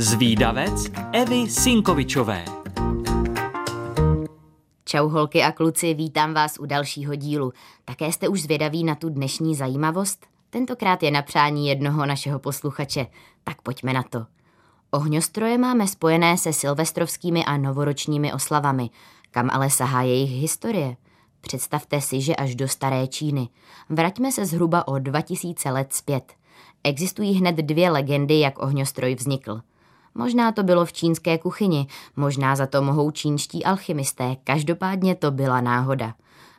Zvídavec Evy Sinkovičové. Čau holky a kluci, vítám vás u dalšího dílu. Také jste už zvědaví na tu dnešní zajímavost? Tentokrát je na přání jednoho našeho posluchače, tak pojďme na to. Ohňostroje máme spojené se silvestrovskými a novoročními oslavami, kam ale sahá jejich historie. Představte si, že až do staré Číny. Vraťme se zhruba o 2000 let zpět. Existují hned dvě legendy, jak ohňostroj vznikl. Možná to bylo v čínské kuchyni, možná za to mohou čínští alchymisté, každopádně to byla náhoda.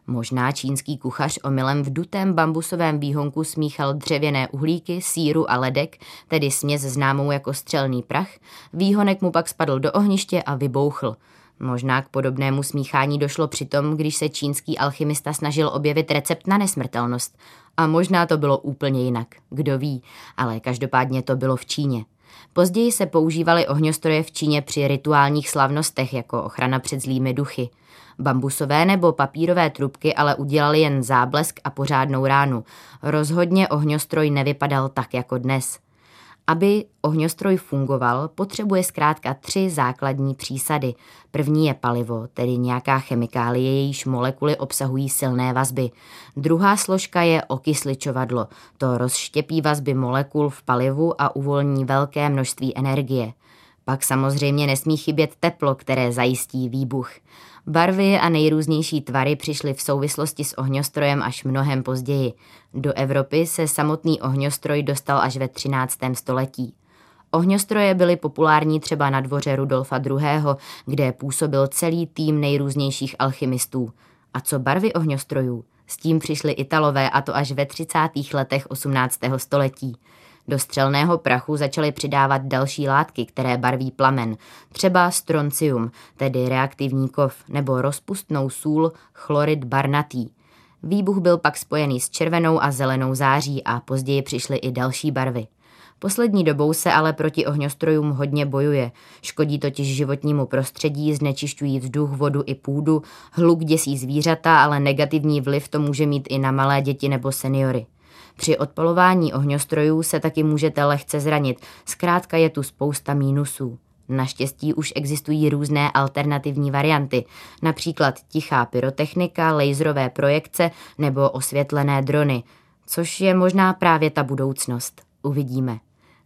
Možná čínský kuchař omylem v dutém bambusovém výhonku smíchal dřevěné uhlíky, síru a ledek, tedy směs známou jako střelný prach, výhonek mu pak spadl do ohniště a vybouchl. Možná k podobnému smíchání došlo přitom, když se čínský alchymista snažil objevit recept na nesmrtelnost. A možná to bylo úplně jinak, kdo ví, ale každopádně to bylo v Číně. Později se používaly ohňostroje v Číně při rituálních slavnostech jako ochrana před zlými duchy. Bambusové nebo papírové trubky ale udělali jen záblesk a pořádnou ránu. Rozhodně ohňostroj nevypadal tak jako dnes. Aby ohňostroj fungoval, potřebuje zkrátka tři základní přísady. První je palivo, tedy nějaká chemikálie, jejíž molekuly obsahují silné vazby. Druhá složka je okysličovadlo. To rozštěpí vazby molekul v palivu a uvolní velké množství energie. Pak samozřejmě nesmí chybět teplo, které zajistí výbuch. Barvy a nejrůznější tvary přišly v souvislosti s ohňostrojem až mnohem později. Do Evropy se samotný ohňostroj dostal až ve 13. století. Ohňostroje byly populární třeba na dvoře Rudolfa II., kde působil celý tým nejrůznějších alchymistů. A co barvy ohňostrojů? S tím přišli Italové a to až ve 30. letech 18. století. Do střelného prachu začaly přidávat další látky, které barví plamen, třeba stroncium, tedy reaktivní kov, nebo rozpustnou sůl chlorid barnatý. Výbuch byl pak spojený s červenou a zelenou září a později přišly i další barvy. Poslední dobou se ale proti ohňostrojům hodně bojuje. Škodí totiž životnímu prostředí, znečišťují vzduch, vodu i půdu, hluk děsí zvířata, ale negativní vliv to může mít i na malé děti nebo seniory. Při odpolování ohňostrojů se taky můžete lehce zranit, zkrátka je tu spousta mínusů. Naštěstí už existují různé alternativní varianty, například tichá pyrotechnika, laserové projekce nebo osvětlené drony, což je možná právě ta budoucnost. Uvidíme.